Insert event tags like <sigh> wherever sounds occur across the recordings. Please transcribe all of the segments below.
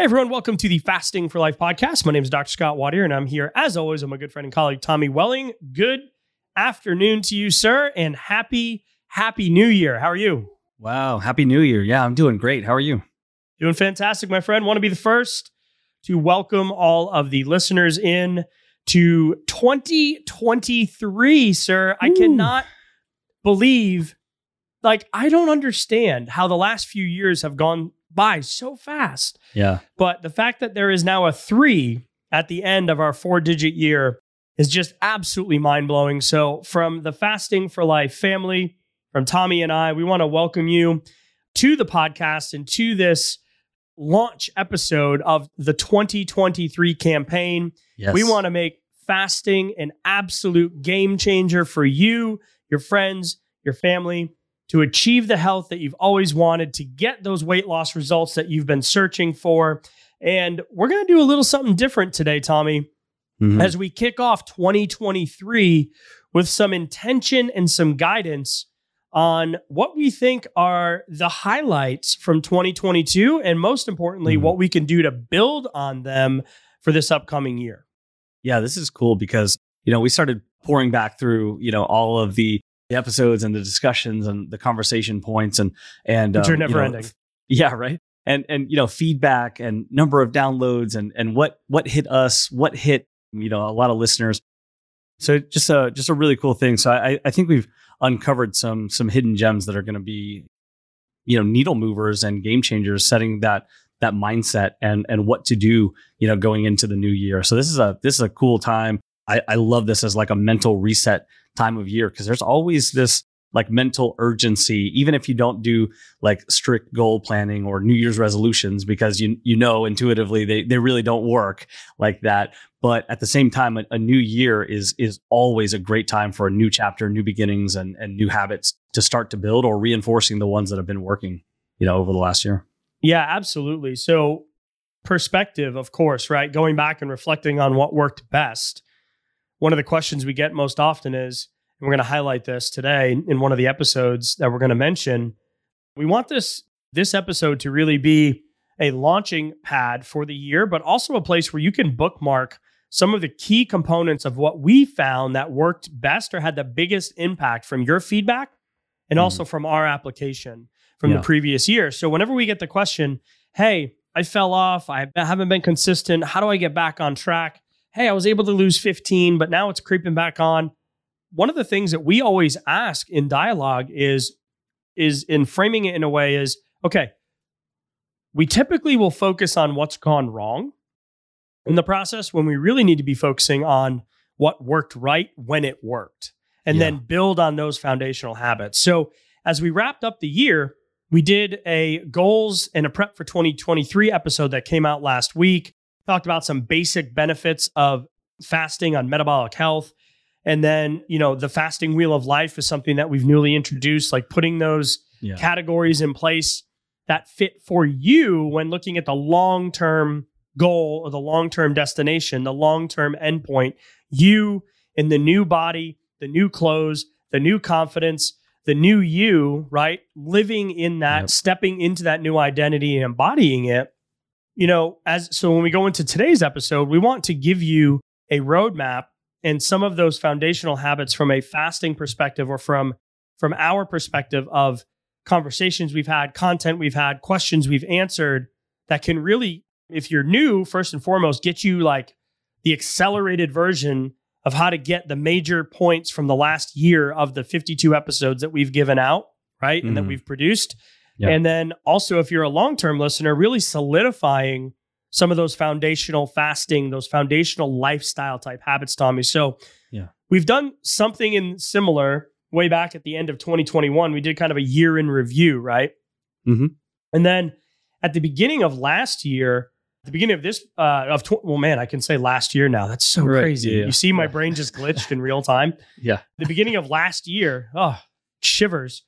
Hey everyone, welcome to the Fasting for Life podcast. My name is Dr. Scott Watier, and I'm here as always with my good friend and colleague Tommy Welling. Good afternoon to you, sir, and happy, happy new year. How are you? Wow, happy new year. Yeah, I'm doing great. How are you? Doing fantastic, my friend. Want to be the first to welcome all of the listeners in to 2023, sir. Ooh. I cannot believe, like, I don't understand how the last few years have gone by so fast. Yeah. But the fact that there is now a three at the end of our four digit year is just absolutely mind blowing. So, from the Fasting for Life family, from Tommy and I, we want to welcome you to the podcast and to this launch episode of the 2023 campaign. Yes. We want to make fasting an absolute game changer for you, your friends, your family to achieve the health that you've always wanted, to get those weight loss results that you've been searching for. And we're going to do a little something different today, Tommy, mm-hmm. as we kick off 2023 with some intention and some guidance on what we think are the highlights from 2022 and most importantly mm-hmm. what we can do to build on them for this upcoming year. Yeah, this is cool because you know, we started pouring back through, you know, all of the, the episodes and the discussions and the conversation points and and um, are never you know, ending. Yeah, right. And and you know, feedback and number of downloads and and what what hit us, what hit, you know, a lot of listeners. So just a just a really cool thing. So I I think we've uncovered some some hidden gems that are going to be you know needle movers and game changers setting that that mindset and and what to do you know going into the new year so this is a this is a cool time i i love this as like a mental reset time of year because there's always this like mental urgency even if you don't do like strict goal planning or new year's resolutions because you you know intuitively they they really don't work like that. But at the same time a, a new year is is always a great time for a new chapter new beginnings and and new habits to start to build or reinforcing the ones that have been working you know over the last year. Yeah absolutely. So perspective of course right? Going back and reflecting on what worked best one of the questions we get most often is and we're going to highlight this today in one of the episodes that we're going to mention. We want this this episode to really be a launching pad for the year, but also a place where you can bookmark some of the key components of what we found that worked best or had the biggest impact from your feedback and mm. also from our application from yeah. the previous year. So whenever we get the question, "Hey, I fell off. I haven't been consistent. How do I get back on track?" Hey, I was able to lose 15, but now it's creeping back on. One of the things that we always ask in dialogue is is in framing it in a way is okay we typically will focus on what's gone wrong in the process when we really need to be focusing on what worked right when it worked and yeah. then build on those foundational habits. So as we wrapped up the year we did a goals and a prep for 2023 episode that came out last week talked about some basic benefits of fasting on metabolic health and then, you know, the fasting wheel of life is something that we've newly introduced, like putting those yeah. categories in place that fit for you when looking at the long term goal or the long term destination, the long term endpoint. You in the new body, the new clothes, the new confidence, the new you, right? Living in that, yep. stepping into that new identity and embodying it. You know, as so when we go into today's episode, we want to give you a roadmap and some of those foundational habits from a fasting perspective or from from our perspective of conversations we've had, content we've had, questions we've answered that can really if you're new first and foremost get you like the accelerated version of how to get the major points from the last year of the 52 episodes that we've given out, right? Mm-hmm. And that mm-hmm. we've produced. Yeah. And then also if you're a long-term listener, really solidifying some of those foundational fasting, those foundational lifestyle type habits, Tommy. So, Yeah. we've done something in similar way back at the end of 2021. We did kind of a year in review, right? Mhm. And then at the beginning of last year, the beginning of this, uh, of tw- well, man, I can say last year now. That's so Right. crazy. Yeah. You see, my brain just <laughs> glitched in real time. Yeah. The beginning of last year, oh, shivers.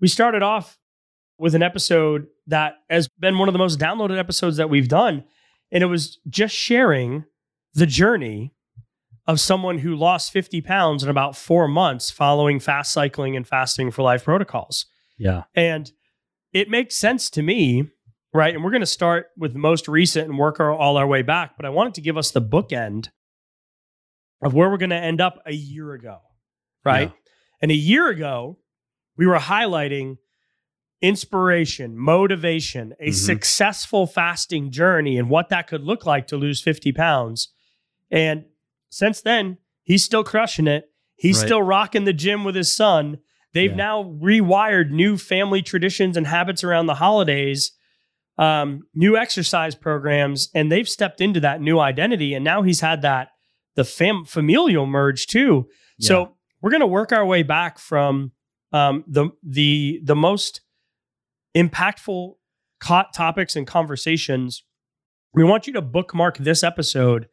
We started off with an episode that has been one of the most downloaded episodes that we've done. And it was just sharing the journey of someone who lost 50 pounds in about four months following fast cycling and fasting for life protocols. Yeah. And it makes sense to me, right? And we're going to start with the most recent and work our, all our way back. But I wanted to give us the bookend of where we're going to end up a year ago, right? Yeah. And a year ago, we were highlighting inspiration, motivation, a Mhm. successful fasting journey, and what that could look like to lose 50 pounds. And since then, he's still crushing it. He's Right. still rocking the gym with his son. They've Yeah. now rewired new family traditions and habits around the holidays, um, new exercise programs, and they've stepped into that new identity. And now he's had that the fam- familial merge too. So we're going to work our way back from um, the the the most impactful topics and conversations. We want you to bookmark this episode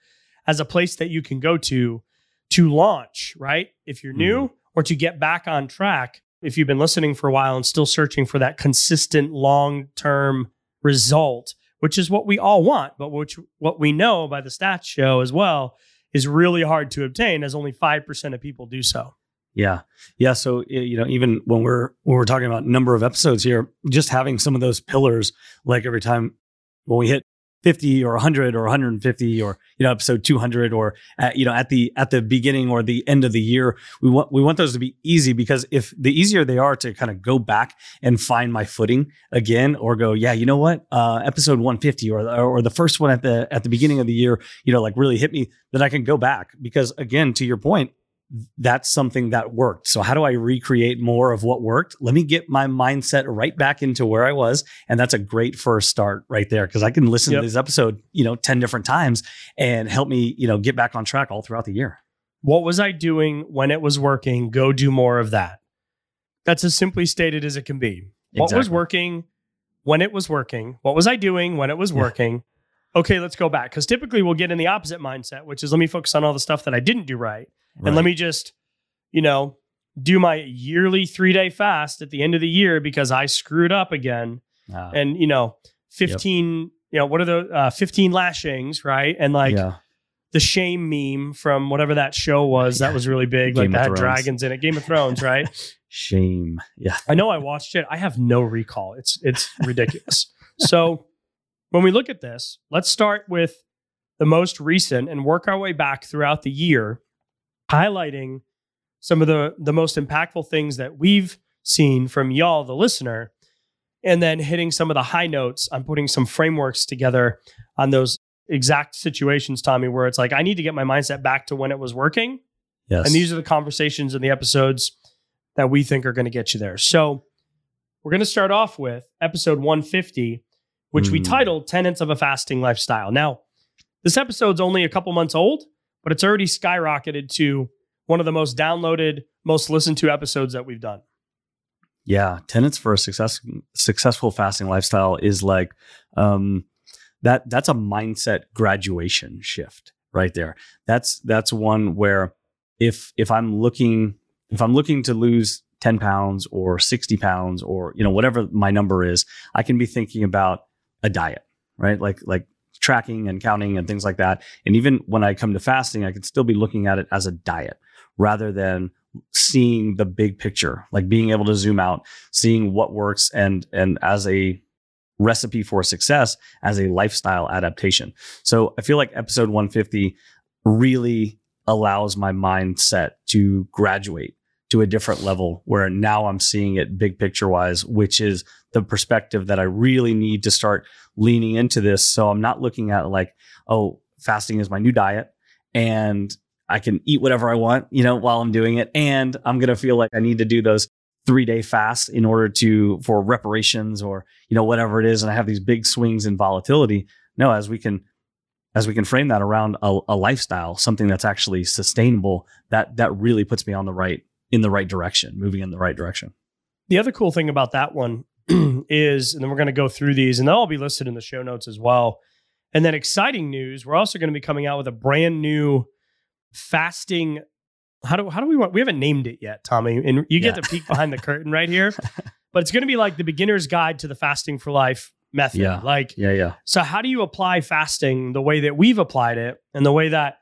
as a place that you can go to to launch, right? If you're new mm-hmm. or to get back on track, if you've been listening for a while and still searching for that consistent long-term result, which is what we all want, but which what we know by the stats show as well is really hard to obtain as only 5% of people do so. Yeah. Yeah. So, you know, even when we're, when we're talking about number of episodes here, just having some of those pillars, like every time when we hit 50 or 100 or 150 or, you know, episode 200 or, at, you know, at the, at the beginning or the end of the year, we want, we want those to be easy because if the easier they are to kind of go back and find my footing again or go, yeah, you know what, uh, episode 150 or, or the first one at the, at the beginning of the year, you know, like really hit me, then I can go back because again, to your point, that's something that worked. So how do I recreate more of what worked? Let me get my mindset right back into where I was. And that's a great first start right there. Cause I can listen Yep. to this episode, you know, 10 different times and help me, you know, get back on track all throughout the year. What was I doing when it was working? Go do more of that. That's as simply stated as it can be. What was working when it was working? What was I doing when it was working? Okay, let's go back. Because typically we'll get in the opposite mindset, which is let me focus on all the stuff that I didn't do right. And let me just, you know, do my yearly three day fast at the end of the year because I screwed up again. Uh, And, you know, 15, you know, what are the uh, 15 lashings, right? And like, yeah. the shame meme from whatever that show was that was really big, like that had dragons in it. Game of Thrones, right? <laughs> Shame. Yeah. I know I watched it. I have no recall. It's it's ridiculous. so when we look at this, let's start with the most recent and work our way back throughout the year, highlighting some of the the most impactful things that we've seen from y'all, the listener, and then hitting some of the high notes. I'm putting some frameworks together on those exact situations, Tommy, where it's like I need to get my mindset back to when it was working. Yes. And these are the conversations and the episodes that we think are going to get you there. So we're going to start off with episode 150, which we Mm. titled Tenets of a Fasting Lifestyle. Now, this episode's only a couple months old, but it's already skyrocketed to one of the most downloaded, most listened to episodes that we've done. Yeah, tenets for a success, successful fasting lifestyle is like um, that. That's a mindset graduation shift right there. That's that's one where if if I'm looking if I'm looking to lose ten pounds or sixty pounds or you know whatever my number is, I can be thinking about a diet, right? Like like tracking and counting and things like that. And even when I come to fasting, I can still be looking at it as a diet rather than seeing the big picture, like being able to zoom out, seeing what works and and as a recipe for success as a lifestyle adaptation. So I feel like episode 150 really allows my mindset to graduate to a different level where now I'm seeing it big picture wise, which is the perspective that I really need to start leaning into this. So I'm not looking at like, oh, fasting is my new diet and I can eat whatever I want, you know, while I'm doing it. And I'm going to feel like I need to do those three day fasts in order to, for reparations or, you know, whatever it is. And I have these big swings in volatility. No, as we can as we can frame that around a, a lifestyle, something that's actually sustainable, that that really puts me on the right in the right direction, moving in the right direction. The other cool thing about that one <clears throat> is, and then we're going to go through these, and they'll all be listed in the show notes as well. And then exciting news, we're also going to be coming out with a brand new fasting. How do how do we want? We haven't named it yet, Tommy, and you get Yeah. to peek behind the <laughs> curtain right here. But it's going to be like the beginner's guide to the fasting for life method. Yeah. Like Yeah, yeah. So, how do you apply fasting the way that we've applied it and the way that,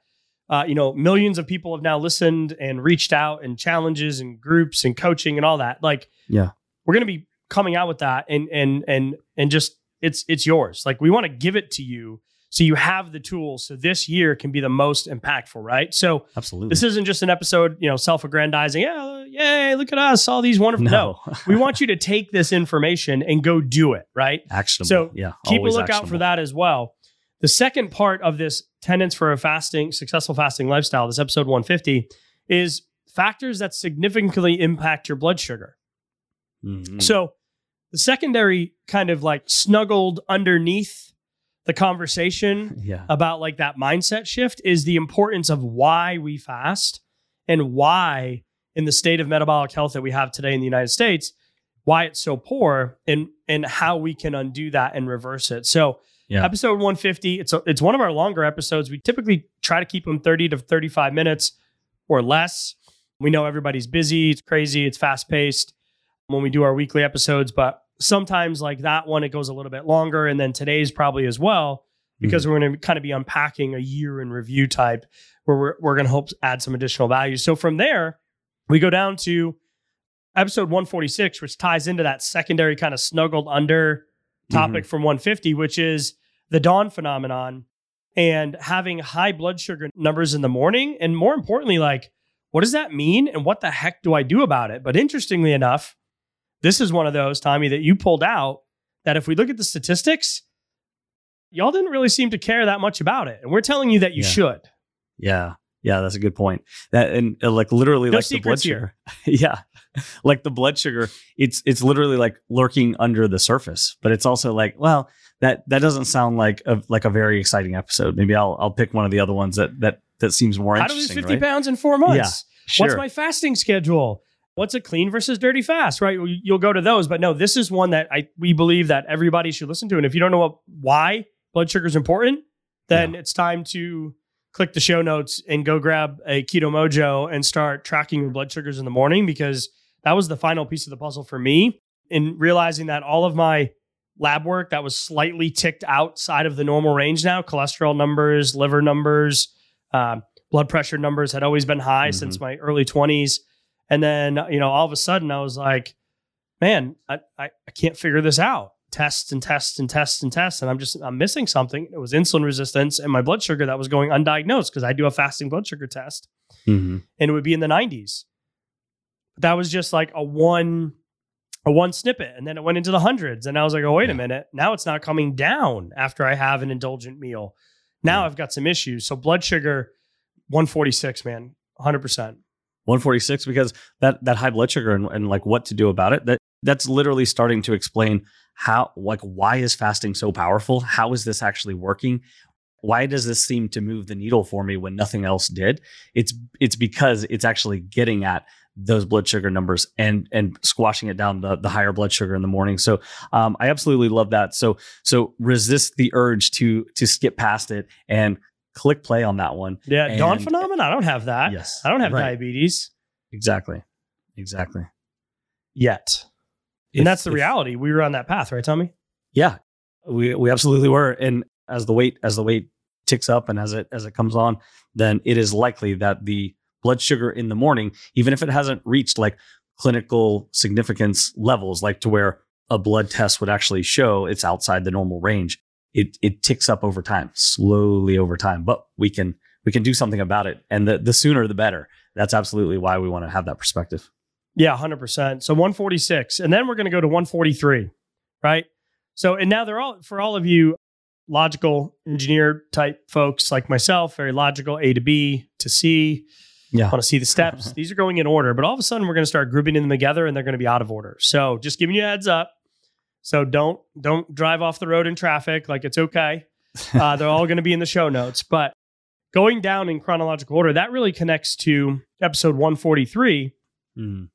uh, you know, millions of people have now listened and reached out and challenges and groups and coaching and all that? Like, Yeah. we're going to be coming out with that and, and, and, and just it's, it's yours. Like, we want to give it to you so you have the tools so this year can be the most impactful, right? So, Absolutely. this isn't just an episode, you know, self aggrandizing. Yeah, yay, look at us, all these wonderful. No, no. we want you to take this information and go do it, right? actionable. So, yeah. keep a lookout for that as well. The second part of this tenets for a fasting, successful fasting lifestyle, this episode 150, is factors that significantly impact your blood sugar. Mhm. So, the secondary kind of like snuggled underneath the conversation <laughs> yeah. about like that mindset shift is the importance of why we fast and why in the state of metabolic health that we have today in the United States why it's so poor and and how we can undo that and reverse it. So Yeah. episode 150 it's a, it's one of our longer episodes. We typically try to keep them 30 to 35 minutes or less. We know everybody's busy, it's crazy, it's fast paced when we do our weekly episodes, but sometimes like that one it goes a little bit longer and then today's probably as well because mm-hmm. we're going to kind of be unpacking a year in review type where we're, we're going to hope add some additional value. So from there, we go down to episode 146, which ties into that secondary kind of snuggled under topic mm-hmm. from 150, which is the dawn phenomenon and having high blood sugar numbers in the morning. And more importantly, like, what does that mean? And what the heck do I do about it? But interestingly enough, this is one of those, Tommy, that you pulled out that if we look at the statistics, y'all didn't really seem to care that much about it. And we're telling you that you Yeah. should. Yeah. Yeah, that's a good point. That and uh, like literally No like the blood sugar. <laughs> yeah. Like the blood sugar, it's it's literally like lurking under the surface. But it's also like, well, that that doesn't sound like a like a very exciting episode. Maybe I'll I'll pick one of the other ones that that that seems more How to lose interesting. 50 right? pounds in four months? Sure. What's my fasting schedule? What's a clean versus dirty fast? Right? You- You'll go to those, but no, this is one that I we believe that everybody should listen to. And if you don't know what, why blood sugar is important, then it's time to click the show notes and go grab a Keto Mojo and start tracking your blood sugars in the morning because that was the final piece of the puzzle for me in realizing that all of my lab work that was slightly ticked outside of the normal range now, cholesterol numbers, liver numbers, um, blood pressure numbers had always been high since my early 20s. And then, you know, all of a sudden I was like, man, I, I, I can't figure this out. Tests and tests and tests and tests. And I'm just, I'm missing something. It was insulin resistance and my blood sugar that was going undiagnosed because I do a fasting blood sugar test Mhm. and it would be in the 90s. But That was just like a one, a one snippet. And then it went into the hundreds. And I was like, oh, wait Yeah. a minute. Now it's not coming down after I have an indulgent meal. Now Yeah. I've got some issues. So blood sugar, 146, man, 100%. 146 because that that high blood sugar and, and like what to do about it that that's literally starting to explain how like why is fasting so powerful? How is this actually working? Why does this seem to move the needle for me when nothing else did? It's it's because it's actually getting at those blood sugar numbers and and squashing it down the, the higher blood sugar in the morning. So um, i absolutely love that. So so resist the urge to to skip past it and click play on that one Yeah. Dawn And- phenomenon. I don't have that. yes I don't have right. diabetes exactly exactly yet. If- and that's the if- reality. We were on that path, right, Tommy? Yeah, we we absolutely were. And as the weight as the weight ticks up and as it as it comes on, then it is likely that the blood sugar in the morning, even if it hasn't reached like clinical significance levels, like to where a blood test would actually show it's outside the normal range, it it ticks up over time, slowly over time. But we can we can do something about it, and the the sooner the better. That's absolutely why we want to have that perspective. Yeah, 100%. So 146. And then we're going to go to 143, right? So, and now they're all, for all of you logical engineer type folks like myself, very logical A to B to C, Yeah. want to see the steps. <laughs> These are going in order, but all of a sudden we're going to start grouping them together and they're going to be out of order. So just giving you a heads up. So don't don't drive off the road in traffic. Like it's okay. Uh, they're all going to be in the show notes. But going down in chronological order, that really connects to episode 143, Mm.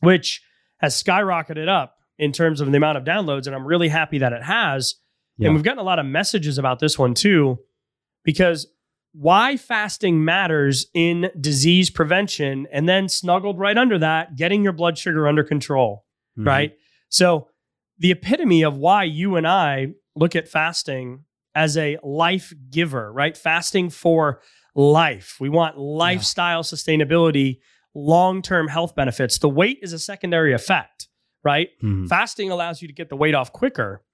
which has skyrocketed up in terms of the amount of downloads. And I'm really happy that it has. Yeah. And we've gotten a lot of messages about this one too, because why fasting matters in disease prevention. And then snuggled right under that, getting your blood sugar under control Mhm. right? So the epitome of why you and I look at fasting as a life giver, right? Fasting for life. We want lifestyle sustainability, long-term health benefits. The weight is a secondary effect, right? Mhm. Fasting allows you to get the weight off quicker,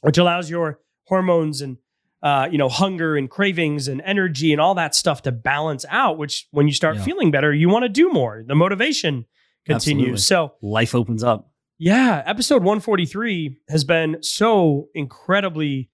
which allows your hormones and uh, you know hunger and cravings and energy and all that stuff to balance out. Which when you start Yeah. feeling better, you want to do more. The motivation Absolutely. continues. So Life opens up. Yeah, episode 143 has been so incredibly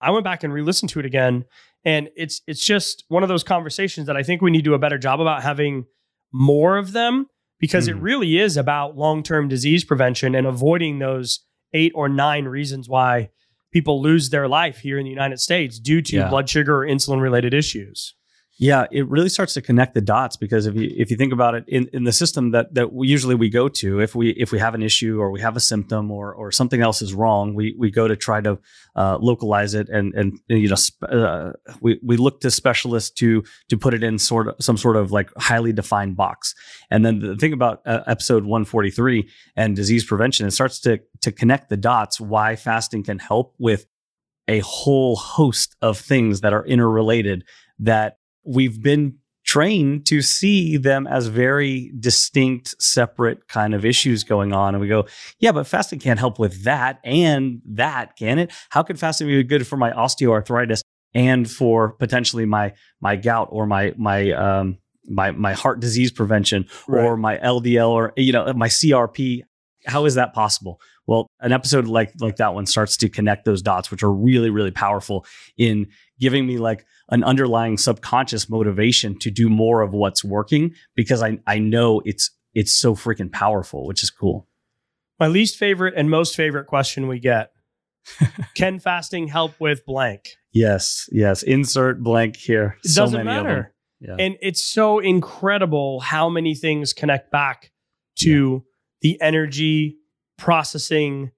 I went back and re-listened to it again and it's it's just one of those conversations that I think we need to do a better job about having more of them because it Mhm. really is about long-term disease prevention and avoiding those 8 or 9 reasons why people lose their life here in the United States due to Yeah. blood sugar or insulin related issues. Yeah, it really starts to connect the dots because if you if you think about it in, in the system that that we usually we go to if we if we have an issue or we have a symptom or or something else is wrong we we go to try to uh, localize it and and you know sp- uh, we we look to specialists to to put it in sort of some sort of like highly defined box. And then the thing about uh, episode 143 and disease prevention it starts to to connect the dots why fasting can help with a whole host of things that are interrelated that we've been trained to see them as very distinct, separate kind of issues going on. And we go, yeah, but fasting can't help with that and that, can it? How could fasting be good for my osteoarthritis and for potentially my my gout or my my um my my heart disease prevention or my LDL or you know my CRP? How is that possible? Well, an episode like like that one starts to connect those dots, which are really really powerful in giving me like an underlying subconscious motivation to do more of what's working because I I know it's it's so freaking powerful, which is cool. My least favorite and most favorite question we get. <laughs> Can fasting help with blank? Yes, yes. Insert blank here. It So doesn't many matter. Yeah. And it's so incredible how many things connect back to the energy processing mm-hmm.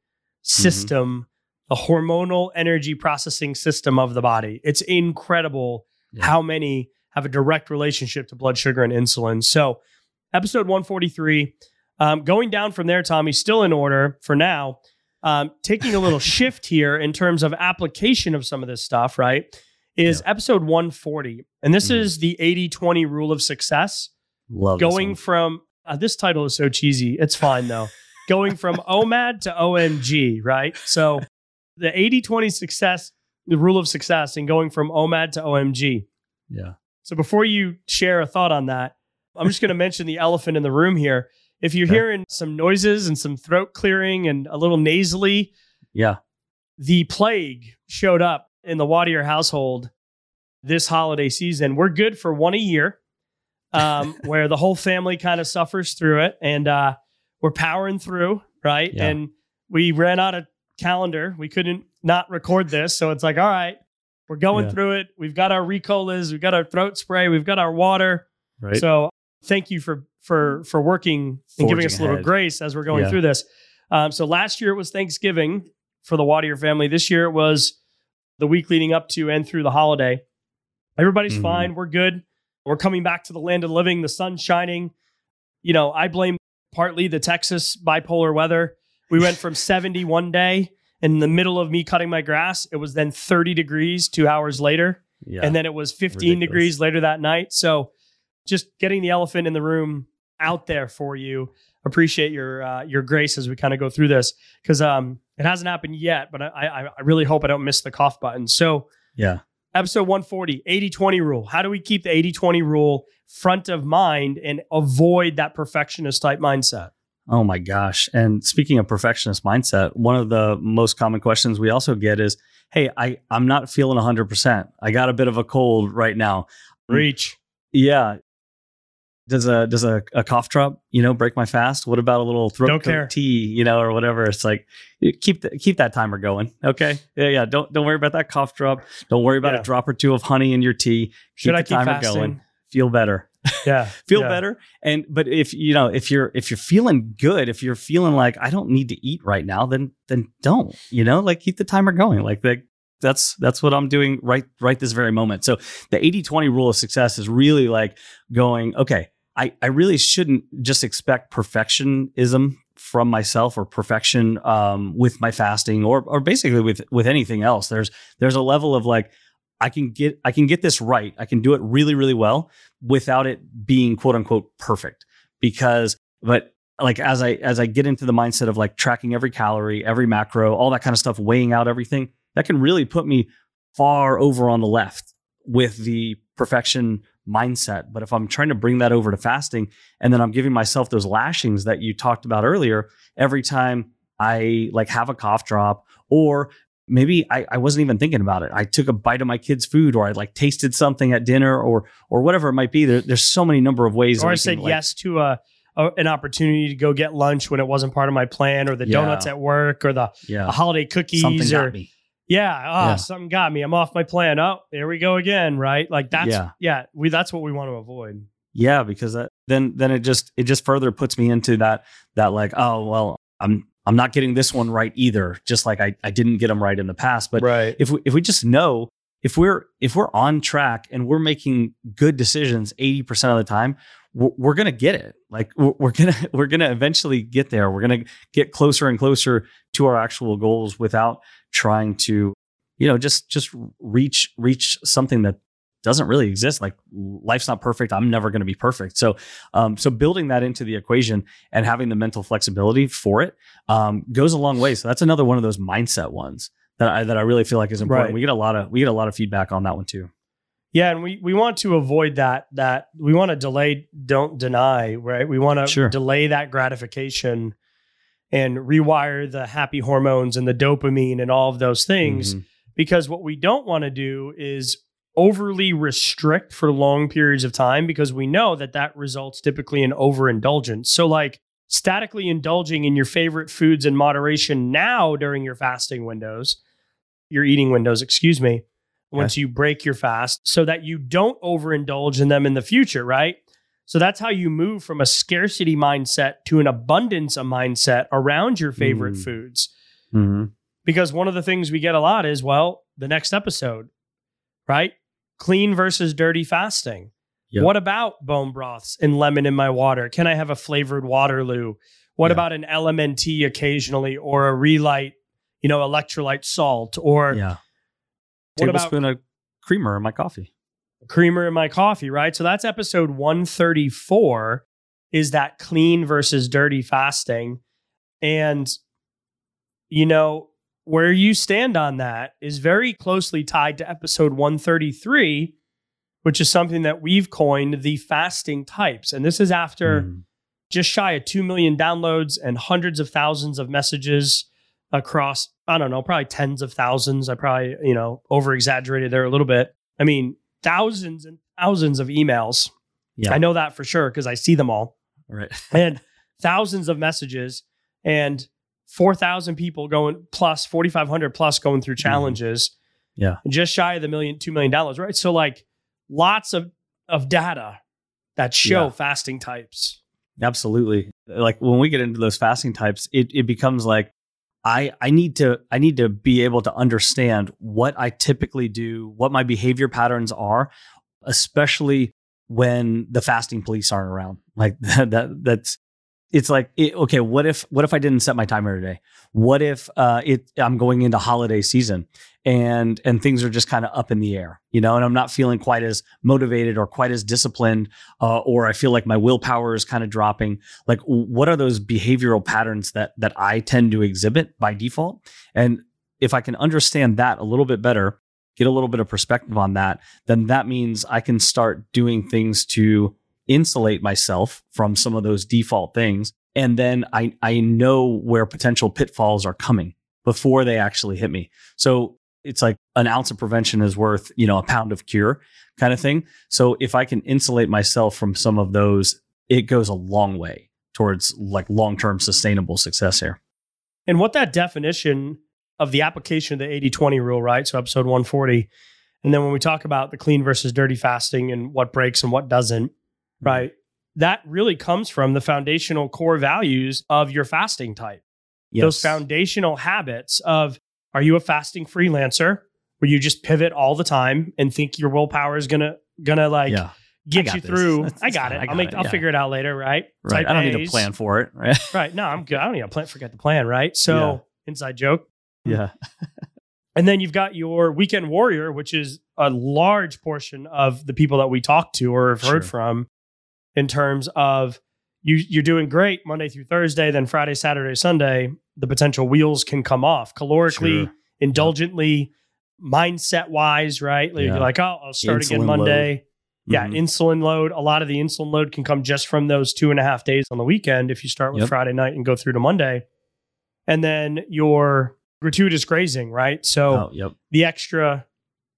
system, the hormonal energy processing system of the body. It's incredible Yeah. how many have a direct relationship to blood sugar and insulin. So, episode 143, um, going down from there, Tommy, still in order for now. Um, taking a little <laughs> shift here in terms of application of some of this stuff, right? Is episode 140. And this Mhm. is the 80 20 rule of success. Love going from uh, this title is so cheesy. It's fine though. <laughs> going from OMAD to OMG, right? So the 80 20 success, the rule of success, and going from OMAD to OMG. Yeah. So before you share a thought on that, I'm just going <laughs> to mention the elephant in the room here. If you're Okay. hearing some noises and some throat clearing and a little nasally, Yeah. the plague showed up in the Watier household this holiday season. We're good for one a year, um, <laughs> where the whole family kind of suffers through it, and uh, we're powering through, right? Yeah. And we ran out of calendar. We couldn't not record this, so it's like, all right, we're going Yeah. through it. We've got our Ricolas, we've got our throat spray, we've got our water. Right. So thank you for for for working and giving us a little ahead. grace as we're going Yeah. through this. Um, so last year it was Thanksgiving for the Watier family. This year it was the week leading up to and through the holiday. Everybody's Mhm. fine. We're good. We're coming back to the land of living. The sun's shining. You know, I blame partly the Texas bipolar weather. We went from 70 one day in the middle of me cutting my grass. It was then 30 degrees two hours later yeah. and then it was 15 Ridiculous. degrees later that night. So just getting the elephant in the room out there for you. Appreciate your uh, your grace as we kind of go through this because um, it hasn't happened yet, but I, I I really hope I don't miss the cough button. So yeah. episode 140 80 20 rule. How do we keep the 80 20 rule front of mind and avoid that perfectionist type mindset? Oh my gosh. And speaking of perfectionist mindset, one of the most common questions we also get is, "Hey, I I'm not feeling 100%. I got a bit of a cold right now." Reach. Yeah. does a does a, a cough drop you know break my fast what about a little throat coat care. tea you know or whatever it's like keep the, keep that timer going okay yeah yeah don't don't worry about that cough drop don't worry about Yeah. a drop or two of honey in your tea keep Should the I keep timer fasting? going feel better <laughs> Yeah. feel yeah. better and but if you know if you're if you're feeling good if you're feeling like i don't need to eat right now then then don't you know like keep the timer going like the, that's that's what i'm doing right right this very moment so the 80-20 rule of success is really like going okay i i really shouldn't just expect perfectionism from myself or perfection um, with my fasting or or basically with with anything else there's there's a level of like I can get I can get this right. I can do it really really well without it being quote unquote perfect. Because but like as I as I get into the mindset of like tracking every calorie, every macro, all that kind of stuff, weighing out everything, that can really put me far over on the left with the perfection mindset. But if I'm trying to bring that over to fasting and then I'm giving myself those lashings that you talked about earlier every time I like have a cough drop or maybe I, I wasn't even thinking about it. I took a bite of my kid's food, or I like tasted something at dinner, or or whatever it might be. There, there's so many number of ways. Or I said like- yes to a, a an opportunity to go get lunch when it wasn't part of my plan, or the Yeah. donuts at work, or the Yeah, holiday cookies, something or got me. yeah, ah, Yeah. something got me. I'm off my plan. Oh, there we go again. Right? Like that's Yeah. yeah. we that's what we want to avoid. Yeah, because that, then then it just it just further puts me into that that like oh well I'm I'm not getting this one right either. Just like I I didn't get them right in the past, but right. if we if we just know if we're if we're on track and we're making good decisions 80% of the time we're, we're gonna get it like we're, we're gonna <laughs> we're gonna eventually get there we're gonna get closer and closer to our actual goals without trying to you know just just reach reach something that doesn't really exist like life's not perfect i'm never going to be perfect so um so building that into the equation and having the mental flexibility for it um goes a long way so that's another one of those mindset ones that I that I really feel like is important. Right. We get a lot of we get a lot of feedback on that one too. Yeah, and we we want to avoid that that we want to delay, don't deny, right? We want to Sure. delay that gratification and rewire the happy hormones and the dopamine and all of those things Mhm. because what we don't want to do is overly restrict for long periods of time because we know that that results typically in overindulgence. So like statically indulging in your favorite foods in moderation now during your fasting windows, your eating windows, excuse me, once you break your fast so that you don't overindulge in them in the future, right? So that's how you move from a scarcity mindset to an abundance of mindset around your favorite Mm. foods Mhm. because one of the things we get a lot is well the next episode right clean versus dirty fasting Yep. what about bone broths and lemon in my water can i have a flavored waterloo what Yeah. about an lmnt occasionally or a Re-Lyte you know electrolyte salt or Yeah. what about Tablespoon of creamer in my coffee. creamer in my coffee right so that's episode 134 is that clean versus dirty fasting and you know where you stand on that is very closely tied to episode 133 which is something that we've coined the fasting types and this is after Mhm. just shy of 2 million downloads and hundreds of thousands of messages across i don't know probably tens of thousands i probably you know over exaggerated there a little bit i mean thousands and thousands of emails Yeah. i know that for sure because i see them all Right. <laughs> and thousands of messages and 4000 people going plus 4500 plus going through challenges Mm-hmm. Yeah. just shy of the million two million dollars right so like lots of of data that show Yeah. fasting types Absolutely. Like when we get into those fasting types, it it becomes like I I need to I need to be able to understand what I typically do, what my behavior patterns are, especially when the fasting police aren't around. Like that, <laughs> that that's it's like it, okay, what if what if I didn't set my timer today? What if uh it I'm going into holiday season and and things are just kind of up in the air, you know, and I'm not feeling quite as motivated or quite as disciplined uh, or I feel like my willpower is kind of dropping. Like, what are those behavioral patterns that that I tend to exhibit by default? And if I can understand that a little bit better, get a little bit of perspective on that, then that means I can start doing things to insulate myself from some of those default things. And then I I know where potential pitfalls are coming before they actually hit me. So it's like an ounce of prevention is worth, you know, a pound of cure kind of thing. So if I can insulate myself from some of those, it goes a long way towards like long-term sustainable success here. And what that definition of the application of the 80 20 rule, right? So, episode 140. And then when we talk about the clean versus dirty fasting and what breaks and what doesn't. Mm-hmm. right? That really comes from the foundational core values of your fasting type. Those foundational habits of are you a fasting freelancer where you just pivot all the time and think your willpower is gonna gonna like yeah. get you this. through? That's- I got it. I I'll got make it. I'll Yeah. figure it out later, right? Right. Type I don't need A's. to plan for it. Right. <laughs> Right. No, I'm good. I don't need to plan forget the plan, right? So Yeah. inside joke. yeah. And then you've got your weekend warrior, which is a large portion of the people that we talk to or have heard Sure. from in terms of you you're doing great Monday through Thursday, then Friday, Saturday, Sunday, the potential wheels can come off calorically, Sure. indulgently, mindset wise, right? Like, Yeah. You're like, oh, I'll start again Insulin load. Monday. Yeah, Mhm. insulin load. A lot of the insulin load can come just from those two and a half days on the weekend if you start with Yep. Friday night and go through to Monday. And then your gratuitous grazing, right? So Oh, yep. the extra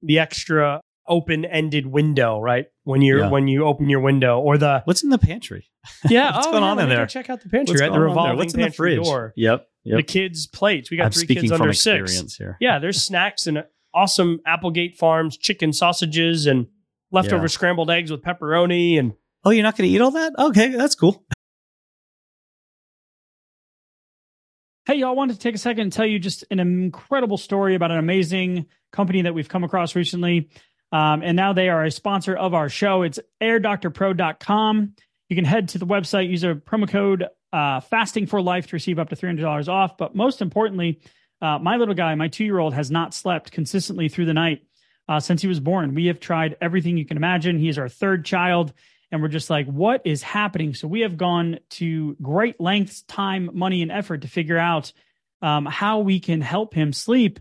the extra open-ended window, right? When you're Yeah. when you open your window or the What's in the pantry? <laughs> yeah, <laughs> What's oh, going yeah, on in there? Check out the pantry, What's right? The going on there? revolving What's in the pantry fridge? door. Yep. The kids' plates. We got I'm three kids under six. experience here. Yeah, there's snacks and awesome Applegate Farms chicken sausages and leftover Yeah. scrambled eggs with pepperoni and Oh, you're not going to eat all that? Okay, that's cool. Hey, y'all, wanted to take a second and tell you just an incredible story about an amazing company that we've come across recently. Um, and now they are a sponsor of our show. It's airdoctorpro.com. You can head to the website, use a promo code uh, fasting for life to receive up to $300 off. But most importantly, uh, my little guy, my two year old, has not slept consistently through the night uh, since he was born. We have tried everything you can imagine. He is our third child. And we're just like, what is happening? So we have gone to great lengths, time, money, and effort to figure out um, how we can help him sleep.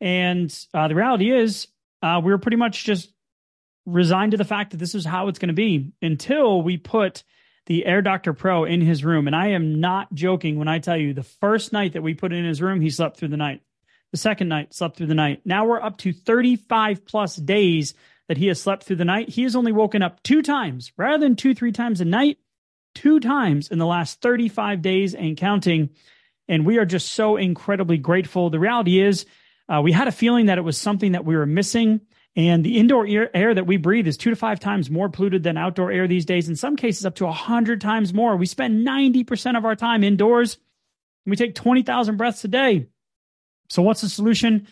And uh, the reality is, uh, we were pretty much just resigned to the fact that this is how it's going to be until we put the Air Doctor Pro in his room. And I am not joking when I tell you the first night that we put it in his room, he slept through the night. The second night, slept through the night. Now we're up to 35 plus days that he has slept through the night. He has only woken up two times rather than two, three times a night, two times in the last 35 days and counting. And we are just so incredibly grateful. The reality is, uh, we had a feeling that it was something that we were missing. And the indoor air, air that we breathe is two to five times more polluted than outdoor air these days. In some cases, up to 100 times more. We spend 90% of our time indoors and we take 20,000 breaths a day. So, what's the solution?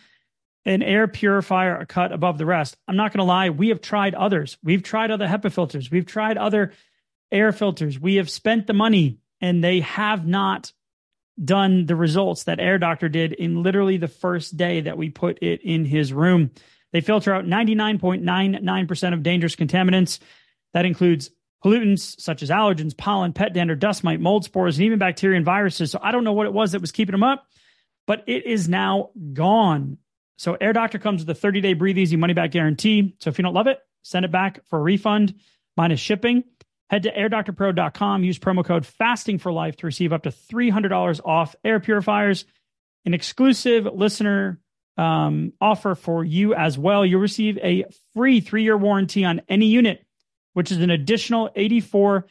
An air purifier, a cut above the rest. I'm not going to lie, we have tried others. We've tried other HEPA filters, we've tried other air filters. We have spent the money and they have not done the results that Air Doctor did in literally the first day that we put it in his room. They filter out 99.99% of dangerous contaminants. That includes pollutants such as allergens, pollen, pet dander, dust mite, mold spores, and even bacteria and viruses. So I don't know what it was that was keeping them up, but it is now gone. So Air Doctor comes with a 30 day breathe easy money back guarantee. So if you don't love it, send it back for a refund minus shipping. Head to airdoctorpro.com, use promo code fasting for life to receive up to $300 off air purifiers, an exclusive listener um, offer for you as well. You'll receive a free three year warranty on any unit, which is an additional $84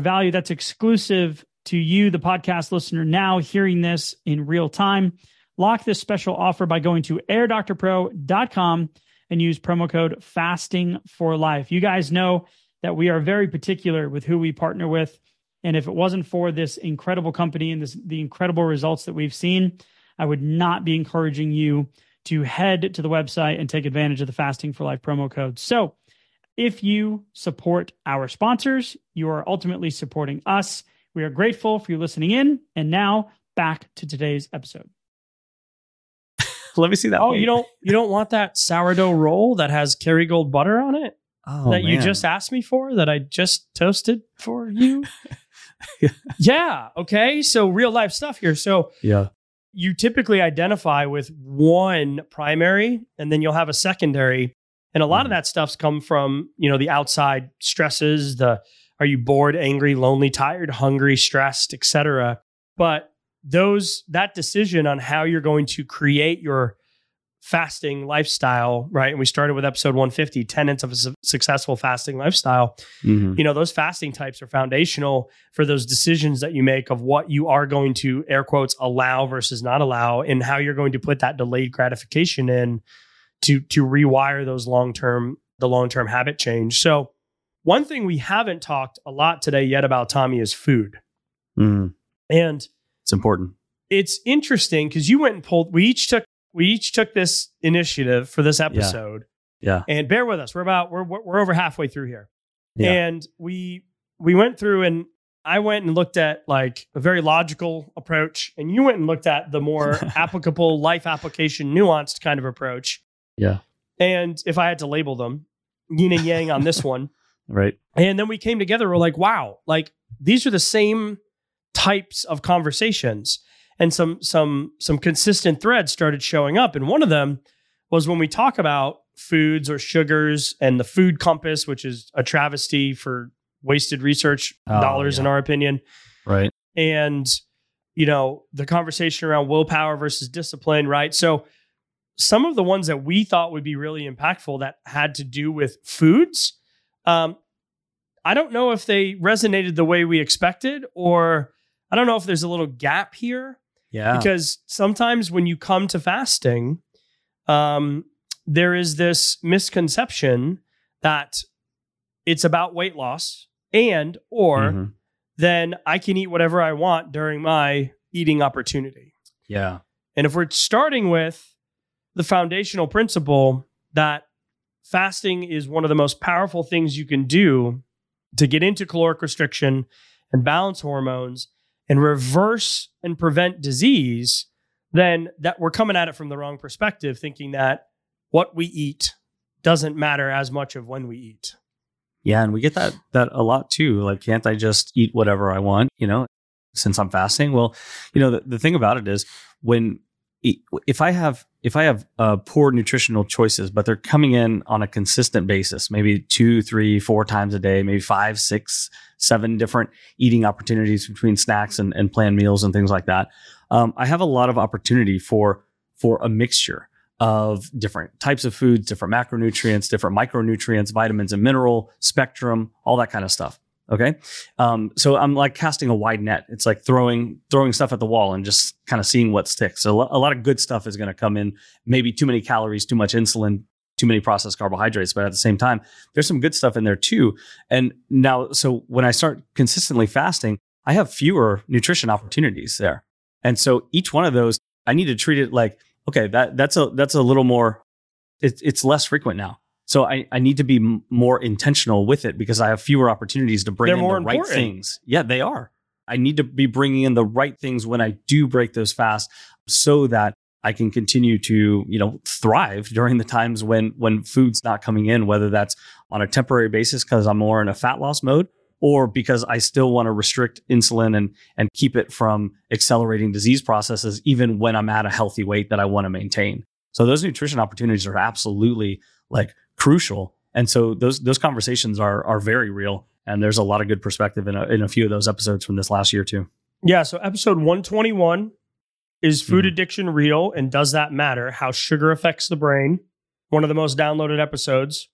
value. That's exclusive to you, the podcast listener, now hearing this in real time. Lock this special offer by going to airdoctorpro.com and use promo code fasting for life. You guys know that we are very particular with who we partner with. And if it wasn't for this incredible company and this, the incredible results that we've seen, I would not be encouraging you to head to the website and take advantage of the Fasting for Life promo code. So, if you support our sponsors, you are ultimately supporting us. We are grateful for you listening in. And now back to today's episode. <laughs> Let me see that. Oh, plate. you don't you don't want that sourdough roll that has Kerrygold butter on it Oh, that you just asked me for that I just toasted for you? <laughs> yeah. Okay. So real life stuff here. So Yeah. you typically identify with one primary and then you'll have a secondary. And a lot of Mhm. that stuff's come from, you know, the outside stresses, the are you bored, angry, lonely, tired, hungry, stressed, etc. But those that decision on how you're going to create your fasting lifestyle, right? And we started with episode 150, tenets of a su- successful fasting lifestyle. Mhm. You know, those fasting types are foundational for those decisions that you make of what you are going to air quotes allow versus not allow and how you're going to put that delayed gratification in to to rewire those long-term the long-term habit change. So, one thing we haven't talked a lot today yet about Tommy is food. Mhm. And It's important. it's interesting because you went and pulled we each took we each took this initiative for this episode Yeah. and bear with us we're about we're we're over halfway through here Yeah. and we we went through and i went and looked at like a very logical approach and you went and looked at the more <laughs> applicable life application nuanced kind of approach Yeah. and if i had to label them yin and yang on this <laughs> one Right. and then we came together. We're like, wow, like these are the same types of conversations, and some some some consistent threads started showing up. And one of them was when we talk about foods or sugars and the food compass, which is a travesty for wasted research Oh, dollars, in our opinion. Right. And you know the conversation around willpower versus discipline, right? So some of the ones that we thought would be really impactful that had to do with foods um, I don't know if they resonated the way we expected, or I don't know if there's a little gap here Yeah. because sometimes when you come to fasting, um, there is this misconception that it's about weight loss and or Mhm. then I can eat whatever I want during my eating opportunity. Yeah. And if we're starting with the foundational principle that fasting is one of the most powerful things you can do to get into caloric restriction and balance hormones and reverse and prevent disease, then that we're coming at it from the wrong perspective, thinking that what we eat doesn't matter as much of when we eat. Yeah, and we get that that a lot too. Like, can't I just eat whatever I want? You know, since I'm fasting. Well, you know, the, the thing about it is when if I have if I have uh, poor nutritional choices, but they're coming in on a consistent basis, maybe two, three, four times a day, maybe five, six, seven different eating opportunities between snacks and, and planned meals and things like that. Um, I have a lot of opportunity for for a mixture of different types of foods, different macronutrients, different micronutrients, vitamins and mineral spectrum, all that kind of stuff. Okay. Um, so I'm like casting a wide net. It's like throwing throwing stuff at the wall and just kind of seeing what sticks. So a lot of good stuff is going to come in. Maybe too many calories, too much insulin, too many processed carbohydrates, but at the same time, there's some good stuff in there too. And now, so when I start consistently fasting, I have fewer nutrition opportunities there. And so each one of those, I need to treat it like, okay, that that's a that's a little more. It's it's less frequent now. So I, I need to be m- more intentional with it because I have fewer opportunities to bring They're in more the right things. Yeah, they are. I need to be bringing in the right things when I do break those fasts so that I can continue to, you know, thrive during the times when when food's not coming in, whether that's on a temporary basis because I'm more in a fat loss mode or because I still want to restrict insulin and and keep it from accelerating disease processes even when I'm at a healthy weight that I want to maintain. So those nutrition opportunities are absolutely like crucial. And so those those conversations are are very real and there's a lot of good perspective in a, in a few of those episodes from this last year too. Yeah. So episode 121 is food Mhm. addiction real and does that matter? How sugar affects the brain. One of the most downloaded episodes.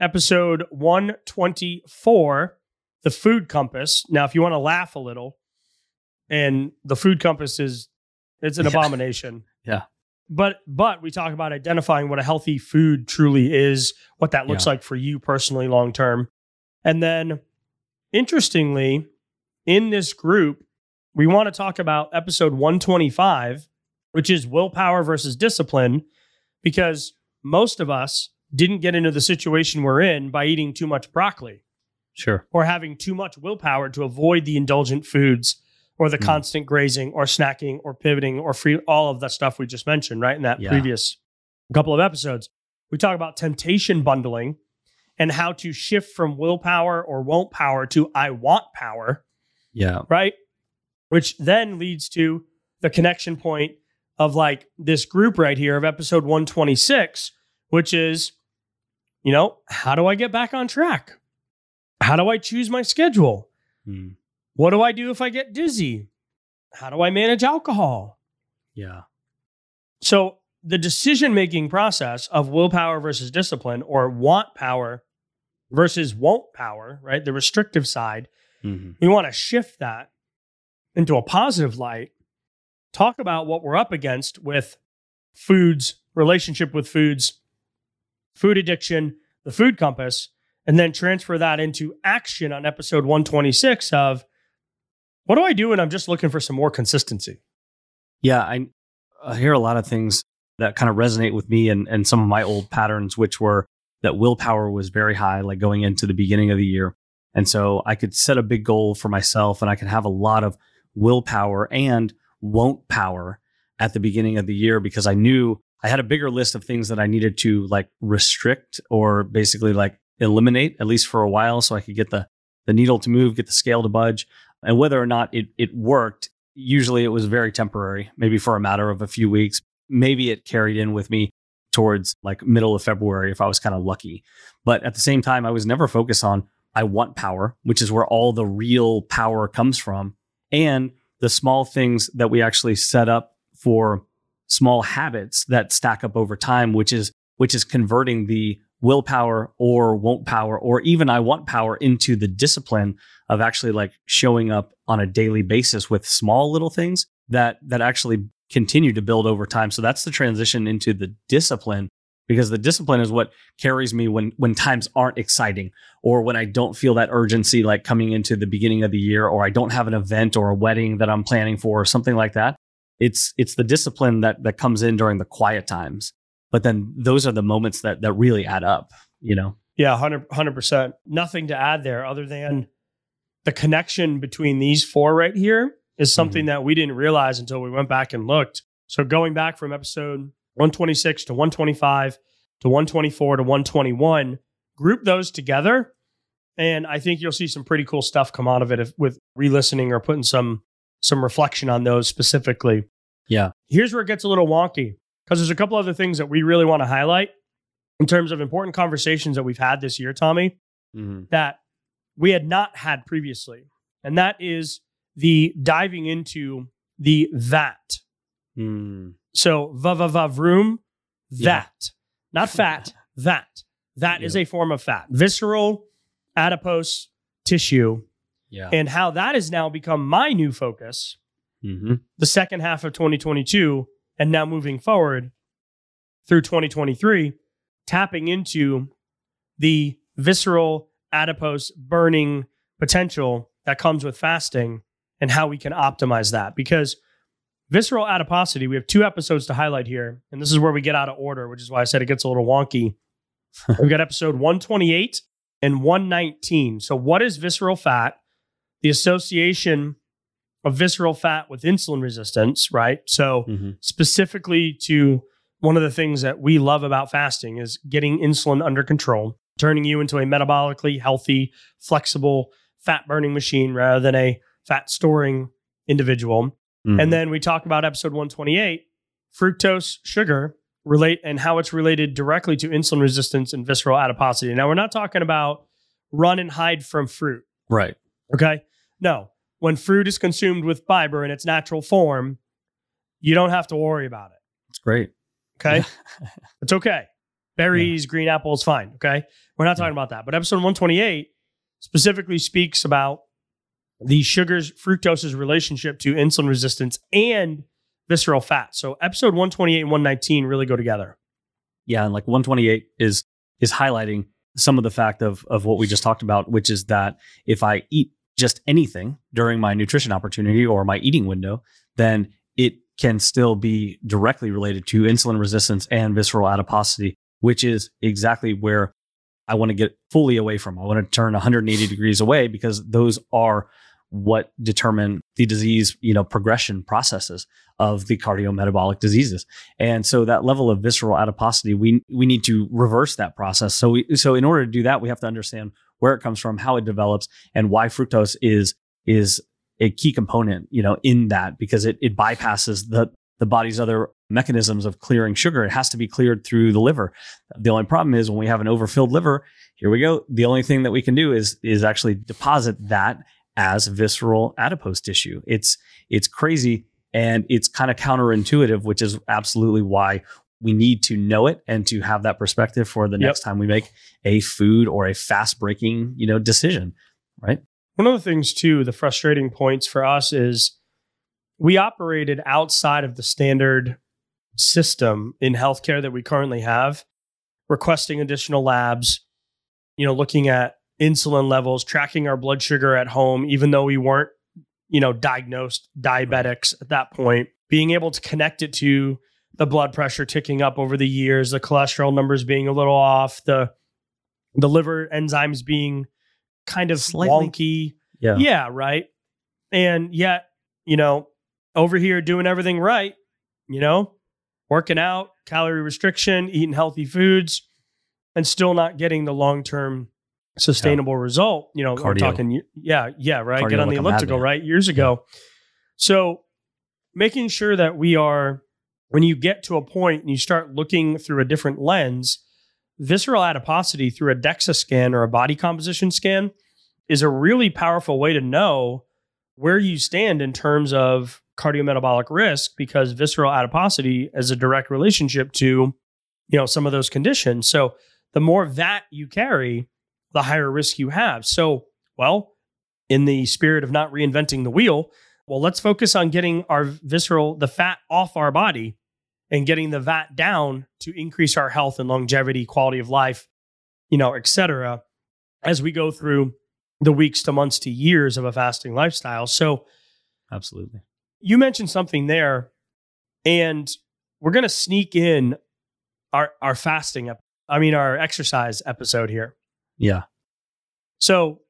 Episode 124, the food compass. Now, if you want to laugh a little, and the food compass is it's an <laughs> Yeah. abomination. Yeah. But but we talk about identifying what a healthy food truly is, what that looks Yeah. like for you personally long term. And then interestingly, in this group, we want to talk about episode 125, which is willpower versus discipline, because most of us didn't get into the situation we're in by eating too much broccoli Sure. or having too much willpower to avoid the indulgent foods or the Mm. constant grazing or snacking or pivoting or free all of that stuff we just mentioned, right? In that Yeah. previous couple of episodes. We talk about temptation bundling and how to shift from willpower or won't power to I want power Yeah. right? Which then leads to the connection point of like this group right here of episode 126, which is, you know, how do I get back on track? How do I choose my schedule? Mm. What do I do if I get dizzy? How do I manage alcohol? Yeah. So the decision making process of willpower versus discipline or want power versus won't power, right? The restrictive side, Mhm. we want to shift that into a positive light. Talk about what we're up against with foods, relationship with foods, food addiction, the food compass, and then transfer that into action on episode 126 of what do I do when I'm just looking for some more consistency? Yeah, I, I hear a lot of things that kind of resonate with me and, and some of my old patterns, which were that willpower was very high, like going into the beginning of the year. And so I could set a big goal for myself and I could have a lot of willpower and won't power at the beginning of the year because I knew I had a bigger list of things that I needed to like restrict or basically like eliminate, at least for a while, so I could get the, the needle to move, get the scale to budge. And whether or not it, it worked, usually it was very temporary, maybe for a matter of a few weeks. Maybe it carried in with me towards like middle of February if I was kind of lucky. But at the same time, I was never focused on I want power, which is where all the real power comes from, and the small things that we actually set up for small habits that stack up over time, which is which is converting the willpower or won't power or even I want power into the discipline of actually like showing up on a daily basis with small little things that that actually continue to build over time. So that's the transition into the discipline because the discipline is what carries me when when times aren't exciting or when I don't feel that urgency like coming into the beginning of the year or I don't have an event or a wedding that I'm planning for or something like that. It's it's the discipline that that comes in during the quiet times. But then those are the moments that that really add up, you know. Yeah, 100 percent. Nothing to add there other than the connection between these four right here is mm-hmm. something that we didn't realize until we went back and looked. So going back from episode 126 to 125 to 124 to 121, group those together. And I think you'll see some pretty cool stuff come out of it if, with re-listening or putting some some reflection on those specifically. Yeah. Here's where it gets a little wonky because there's a couple other things that we really want to highlight in terms of important conversations VAT we've had this year, Tommy, Mm-hmm. VAT we had not had previously. And VAT is the diving into the that. Mm. So va va va vroom, Yeah. that. Not fat, <laughs> that. That is a form of fat. Visceral, adipose tissue. Yeah. And how that has now become my new focus Mm-hmm. the second half of 2022 and now moving forward through 2023 tapping into the visceral adipose burning potential that comes with fasting and how we can optimize that. Because visceral adiposity we have two episodes to highlight here and this is where we get out of order which is why I said it gets a little wonky. <laughs> We've got episode 128 and 119 so what is visceral fat? The association of visceral fat with insulin resistance, right? So, Mm-hmm. specifically to one of the things that we love about fasting is getting insulin under control, turning you into a metabolically healthy, flexible fat burning machine rather than a fat storing individual. Mm-hmm. And then we talk about episode 128, fructose sugar relate and how it's related directly to insulin resistance and visceral adiposity. Now, we're not talking about run and hide from fruit. right. Okay. No, when fruit is consumed with fiber in its natural form, you don't have to worry about it. It's great. Okay. <laughs> it's okay. Berries, green apples, fine. Okay. We're not talking about that. But episode 128 specifically speaks about the sugars, fructose's relationship to insulin resistance and visceral fat. So episode 128 and 119 really go together. Yeah, and like 128 is is highlighting some of the fact of of what we just talked about, which is that if I eat just anything during my nutrition opportunity or my eating window, then it can still be directly related to insulin resistance and visceral adiposity, which is exactly where I want to get fully away from. I want to turn 180 degrees away because those are what determine the disease, you know, progression processes of the cardiometabolic diseases. And so that level of visceral adiposity, we we need to reverse that process. So we so in order to do that, we have to understand where it comes from, how it develops, and why fructose is is a key component, you know, in that because it it bypasses the the body's other mechanisms of clearing sugar. It has to be cleared through the liver. The only problem is when we have an overfilled liver, here we go. The only thing that we can do is is actually deposit that as visceral adipose tissue. It's it's crazy and it's kind of counterintuitive, which is absolutely why we need to know it and to have that perspective for the Yep. next time we make a food or a fast breaking, you know, decision, right? One of the things, too, the frustrating points for us is we operated outside of the standard system in healthcare that we currently have, requesting additional labs, you know, looking at insulin levels, tracking our blood sugar at home, even though we weren't, you know, diagnosed diabetics at that point, being able to connect it to the blood pressure ticking up over the years, the cholesterol numbers being a little off, the the liver enzymes being kind of Slightly. wonky. Yeah. Yeah, right. And yet, you know, over here doing everything right, you know, working out, calorie restriction, eating healthy foods, and still not getting the long term sustainable result. You know, we're talking, yeah, yeah, right. Cardio Get on like the elliptical, right? Years ago. So making sure that we are, when you get to a point and you start looking through a different lens, visceral adiposity through a DEXA scan or a body composition scan is a really powerful way to know where you stand in terms of cardiometabolic risk because visceral adiposity has a direct relationship to you know some of those conditions. So the more that you carry the higher risk you have. So well in the spirit of not reinventing the wheel well let's focus on getting our visceral the fat off our body and getting the vat down to increase our health and longevity quality of life you know et cetera as we go through the weeks to months to years of a fasting lifestyle so Absolutely. you mentioned something there, and we're going to sneak in our our fasting. Ep- I mean, our exercise episode here. Yeah. So,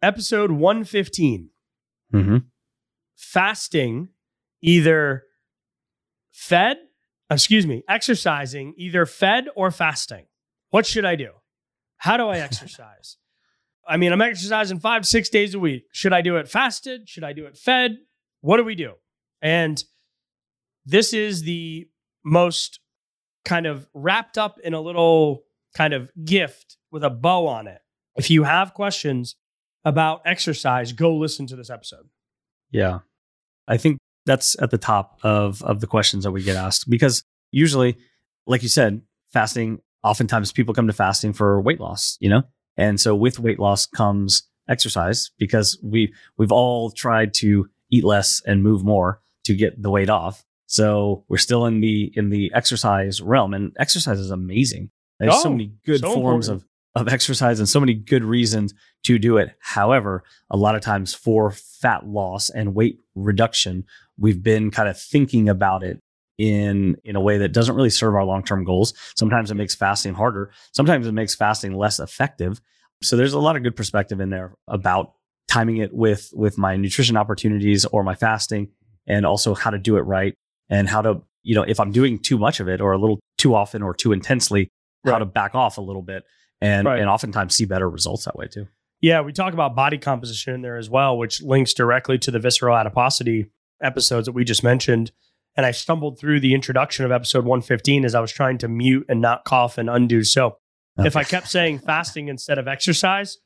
episode one fifteen, Mm-hmm. fasting, either fed, excuse me, exercising, either fed or fasting. What should I do? How do I <laughs> exercise? I mean, I'm exercising five, six days a week. Should I do it fasted? Should I do it fed? What do we do? And this is the most kind of wrapped up in a little kind of gift with a bow on it. If you have questions about exercise, go listen to this episode. Yeah. I think that's at the top of of the questions that we get asked because usually, like you said, fasting, oftentimes people come to fasting for weight loss, you know? And so with weight loss comes exercise because we we've all tried to eat less and move more to get the weight off. So we're still in the in the exercise realm and exercise is amazing. There's so Oh, many good so forms important. of of exercise and so many good reasons to do it. However, a lot of times for fat loss and weight reduction, we've been kind of thinking about it in in a way that doesn't really serve our long-term goals. Sometimes it makes fasting harder. Sometimes it makes fasting less effective. So there's a lot of good perspective in there about timing it with with my nutrition opportunities or my fasting and also how to do it right and how to, you know, if I'm doing too much of it or a little too often or too intensely, how to back off a little bit and Right. and oftentimes see better results that way too. Yeah, we talk about body composition in there as well, which links directly to the visceral adiposity episodes that we just mentioned. And I stumbled through the introduction of episode 115 as I was trying to mute and not cough and undo. So if I kept saying fasting instead of exercise,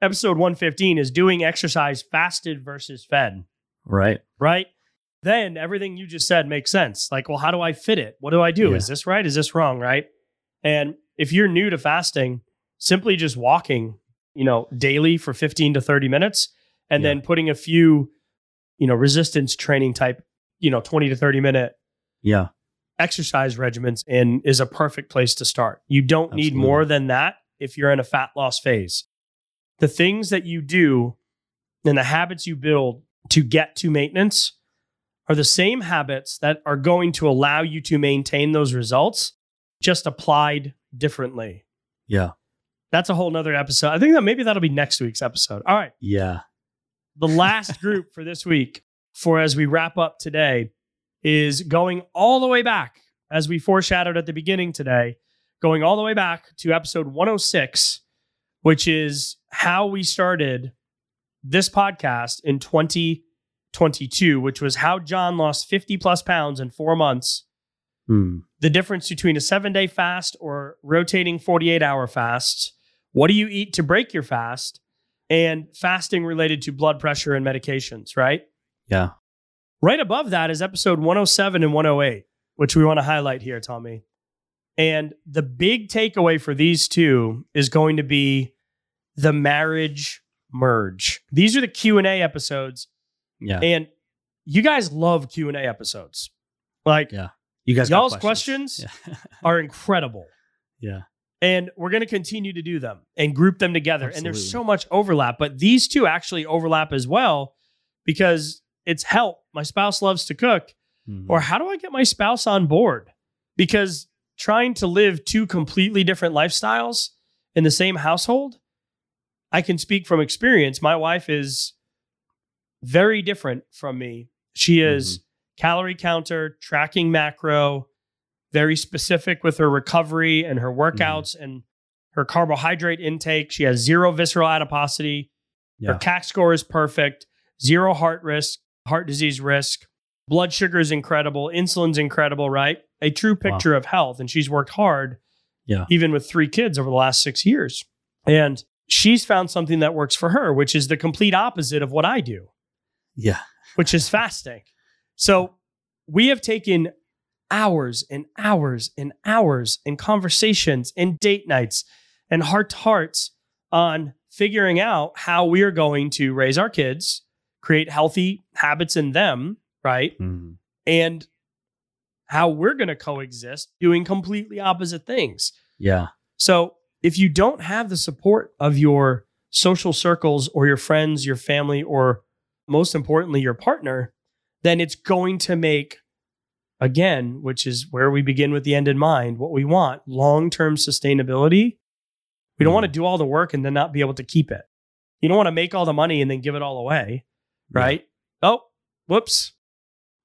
episode 115 is doing exercise fasted versus fed, right. right? Then everything you just said makes sense. Like, well, how do I fit it? What do I do? Yeah. Is this right? Is this wrong? Right. And if you're new to fasting, simply just walking, you know, daily for 15 to 30 minutes and Yeah. then putting a few, you know, resistance training type, you know, 20 to 30 minute Yeah. exercise regimens in is a perfect place to start. You don't need more than that if you're in a fat loss phase. The things that you do and the habits you build to get to maintenance are the same habits that are going to allow you to maintain those results, just applied differently. Yeah. That's a whole nother episode. I think that maybe that'll be next week's episode. All right Yeah. The last group for this week, for as we wrap up today, is going all the way back, as we foreshadowed at the beginning today, going all the way back to episode 106, which is how we started this podcast in 2022, which was how John lost 50 plus pounds in four months. Hmm. The difference between a seven day fast or rotating 48 hour fasts. What do you eat to break your fast? And fasting related to blood pressure and medications, right? Yeah. Right above that is episode 107 and 108, which we want to highlight here, Tommy. And the big takeaway for these two is going to be the marriage merge. These are the Q&A episodes Yeah. and you guys love Q&A episodes. Like Yeah. You guys y'all's questions, Yeah. <laughs> are incredible. yeah. And we're going to continue to do them and group them together. And there's so much overlap, but these two actually overlap as well because it's help. My spouse loves to cook. Mhm. Or how do I get my spouse on board? Because trying to live two completely different lifestyles in the same household, I can speak from experience. My wife is very different from me. She is calorie counter, tracking macro, very specific with her recovery and her mm-hmm. workouts and her carbohydrate intake. She has zero visceral adiposity. Her CAC score is perfect, zero heart risk, heart disease risk. Blood sugar is incredible, insulin's incredible, right? A true Wow. picture of health. And she's worked hard, Yeah. even with three kids over the last six years. And she's found something that works for her, which is the complete opposite of what I do Yeah. which is fasting. So we have taken hours and hours and hours and conversations and date nights and heart to hearts on figuring out how we are going to raise our kids, create healthy habits in them, right? Mhm. And how we're going to coexist doing completely opposite things. Yeah. So if you don't have the support of your social circles or your friends, your family, or most importantly, your partner, then it's going to make, again, which is where we begin with the end in mind, what we want long term sustainability. We don't want to mm. do all the work and then not be able to keep it. You don't want to make all the money and then give it all away, right? Oh, whoops.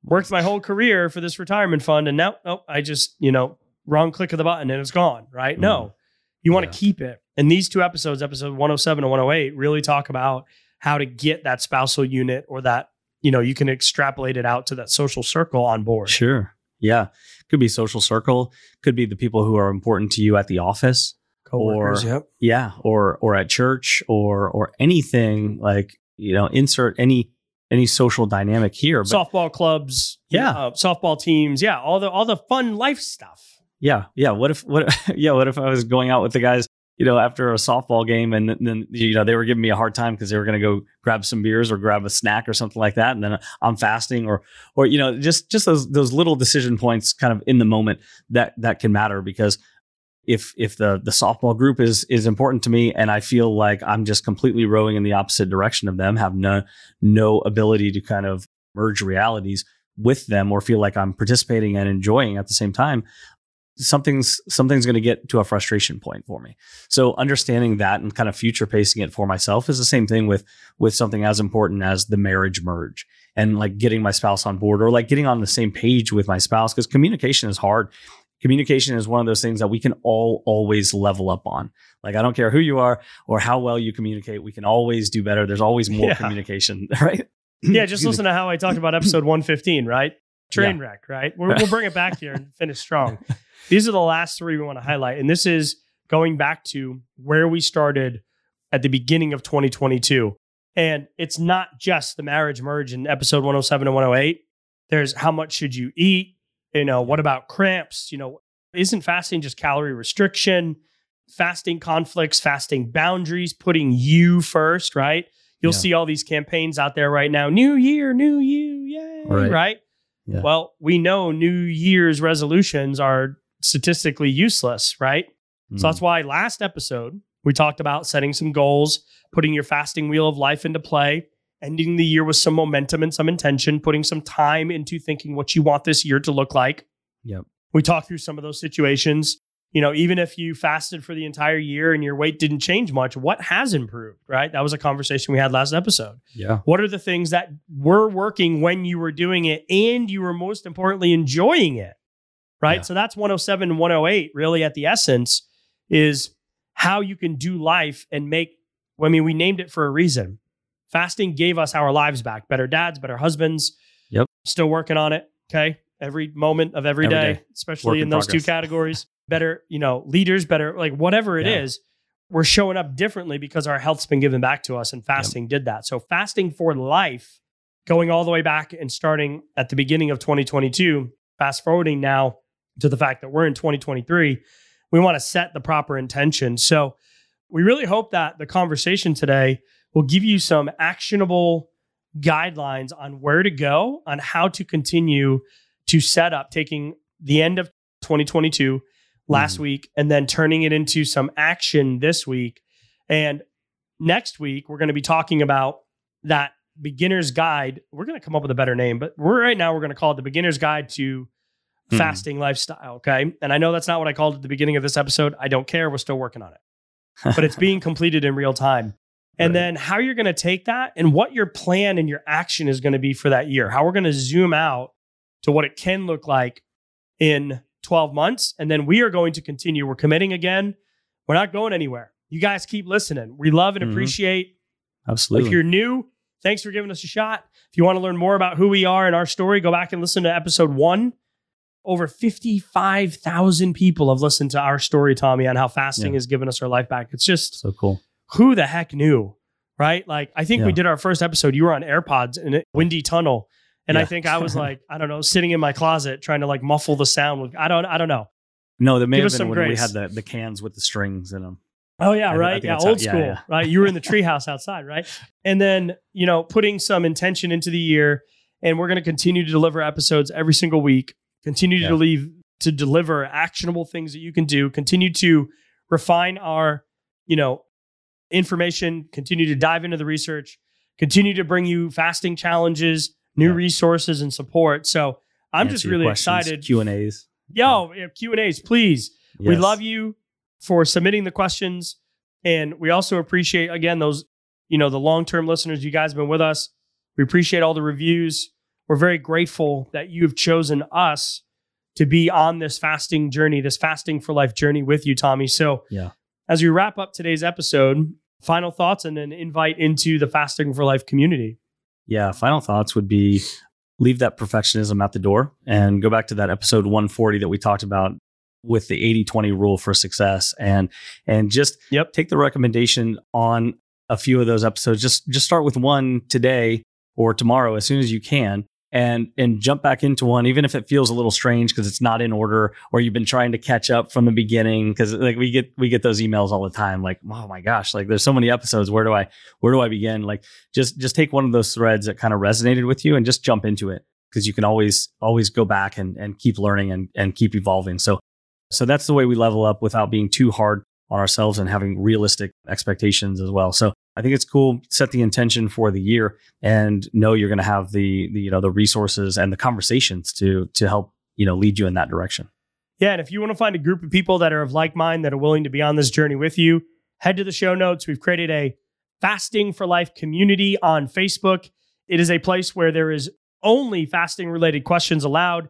Worked my whole career for this retirement fund and now, oh, I just, you know, wrong click of the button and it's gone, right? No, mm. you want to keep it. And these two episodes, episode 107 and 108, really talk about how to get that spousal unit or that, you know, you can extrapolate it out to that social circle on board. Sure. Yeah. Could be social circle. Could be the people who are important to you at the office. Coworkers, Or- yep. Yeah. Or or at church or or anything like, you know, insert any any social dynamic here. But Softball clubs, Yeah. uh, softball teams, yeah, all the all the fun life stuff. yeah. Yeah. What if what <laughs> yeah, what if I was going out with the guys, you know, after a softball game and then- you know, they were giving me a hard time because they were gonna go grab some beers or grab a snack or something like that. And then I'm fasting or or you know, just just those those little decision points kind of in the moment that that can matter because if if the the softball group is is important to me and I feel like I'm just completely rowing in the opposite direction of them, have no no ability to kind of merge realities with them or feel like I'm participating and enjoying at the same time, something's something's going to get to a frustration point for me. So understanding that and kind of future pacing it for myself is the same thing with with something as important as the marriage merge and like getting my spouse on board or like getting on the same page with my spouse because communication is hard communication is one of those things that we can all always level up on. Like I don't care who you are or how well you communicate, we can always do better. There's always more Yeah. communication, <laughs> right? Yeah, just listen to how I talked about episode 115, right? Train wreck, right? We're, we'll bring it back here and finish strong. <laughs> These are the last three we want to highlight. And this is going back to where we started at the beginning of 2022. And it's not just the marriage merge in episode 107 and 108. There's how much should you eat? You know, what about cramps? You know, isn't fasting just calorie restriction? Fasting conflicts, fasting boundaries, putting you first, right? You'll Yeah. see all these campaigns out there right now. New year, new you, yay, Right. right? Yeah. Well, we know New Year's resolutions are statistically useless, right? Mm. So that's why last episode we talked about setting some goals, putting your fasting wheel of life into play, ending the year with some momentum and some intention, putting some time into thinking what you want this year to look like. Yep. We talked through some of those situations. You know, even if you fasted for the entire year and your weight didn't change much, what has improved, right? That was a conversation we had last episode. yeah. What are the things that were working when you were doing it and you were most importantly enjoying it? Right. Yeah. So that's 107 and 108, really, at the essence, is how you can do life and make. I mean, we named it for a reason. Fasting gave us our lives back better dads, better husbands. Yep. Still working on it. Okay. Every moment of every Every day, day. especially Work in in those two categories. Better, you know, leaders, better, like whatever it is, Yeah. we're showing up differently because our health's been given back to us and fasting did that. So fasting for life, going all the way back and starting at the beginning of 2022, fast forwarding now, to the fact that we're in 2023. We want to set the proper intention. So we really hope that the conversation today will give you some actionable guidelines on where to go, on how to continue to set up taking the end of 2022 last Mhm. week and then turning it into some action this week. And next week, we're going to be talking about that beginner's guide. We're going to come up with a better name, but we're right now, we're going to call it the beginner's guide to Mhm. fasting lifestyle. Okay. And I know that's not what I called at the beginning of this episode. I don't care. We're still working on it, <laughs> but it's being completed in real time. And Right. then how you're going to take that and what your plan and your action is going to be for that year. How we're going to zoom out to what it can look like in 12 months. And then we are going to continue. We're committing again. We're not going anywhere. You guys keep listening. We love and Mhm. appreciate Absolutely. if you're new, thanks for giving us a shot. If you want to learn more about who we are and our story, go back and listen to episode one. Over 55,000 people have listened to our story, Tommy, on how fasting Yeah. has given us our life back. It's just so cool. who the heck knew, right? Like, I think we did our first episode. You were on AirPods in a windy tunnel. And I think I was <laughs> like, I don't know, sitting in my closet trying to like muffle the sound. With, I don't, I don't know. No, that may Give have been when grace. we had the, the cans with the strings in them. Oh yeah, I- I right. think yeah, that's how- old yeah, school, yeah. right? You were in the <laughs> treehouse outside, right? And then you know, putting some intention into the year, and we're going to continue to deliver episodes every single week. Continue Yeah. to leave to deliver actionable things that you can do. Continue to refine our, you know, information. Continue to dive into the research. Continue to bring you fasting challenges, new Yeah. resources, and support. So I'm just really excited. Q and A's. Yo, Q and A's, please. We love you for submitting the questions. And we also appreciate, again, those, you know, the long term listeners. You guys have been with us. We appreciate all the reviews. We're very grateful that you have chosen us to be on this fasting journey, this fasting for life journey with you, Tommy. So, Yeah. as we wrap up today's episode, final thoughts and an invite into the fasting for life community. Yeah. Final thoughts would be leave that perfectionism at the door and go back to that episode 140 that we talked about with the 80 20 rule for success and and just Yep. take the recommendation on a few of those episodes just just start with one today or tomorrow as soon as you can and and jump back into one even if it feels a little strange because it's not in order or you've been trying to catch up from the beginning because like we get we get those emails all the time like oh my gosh like there's so many episodes where do i where do i begin like just just take one of those threads that kind of resonated with you and just jump into it because you can always always go back and and keep learning and and keep evolving so so that's the way we level up without being too hard on ourselves and having realistic expectations as well. So I think it's cool. Set the intention for the year and know you're going to have the, the you know the resources and the conversations to to help you know lead you in that direction. Yeah, and if you want to find a group of people that are of like mind that are willing to be on this journey with you, head to the show notes. We've created a fasting for life community on Facebook. It is a place where there is only fasting related questions allowed.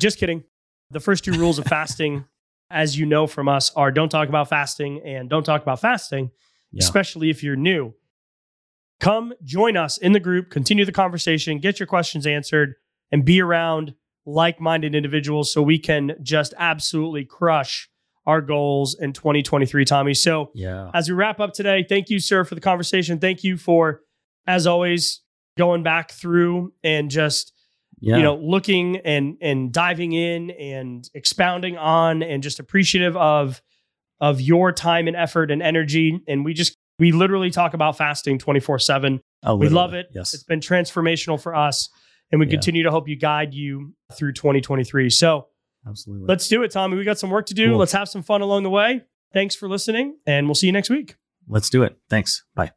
Just kidding. The first two rules of <laughs> fasting, as you know from us, are don't talk about fasting and don't talk about fasting, Yeah. especially if you're new. Come join us in the group, continue the conversation, get your questions answered, and be around like minded individuals so we can just absolutely crush our goals in 2023, Tommy. So, Yeah. as we wrap up today, thank you, sir, for the conversation. Thank you for, as always, going back through and just Yeah. you know looking and and diving in and expounding on and just appreciative of of your time and effort and energy and we just we literally talk about fasting 24/7 Oh, we love it Yes. it's been transformational for us and we Yeah. continue to hope you guide you through 2023 so Absolutely. let's do it tommy we got some work to do Cool. let's have some fun along the way thanks for listening and we'll see you next week Let's do it. Thanks. Bye.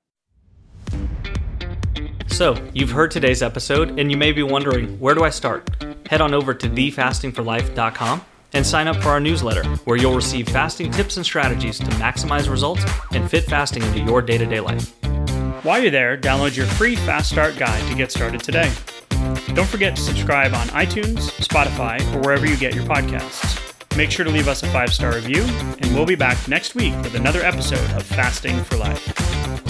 So, you've heard today's episode, and you may be wondering where do I start? Head on over to thefastingforlife.com and sign up for our newsletter, where you'll receive fasting tips and strategies to maximize results and fit fasting into your day to day life. While you're there, download your free Fast Start guide to get started today. Don't forget to subscribe on iTunes, Spotify, or wherever you get your podcasts. Make sure to leave us a five star review, and we'll be back next week with another episode of Fasting for Life.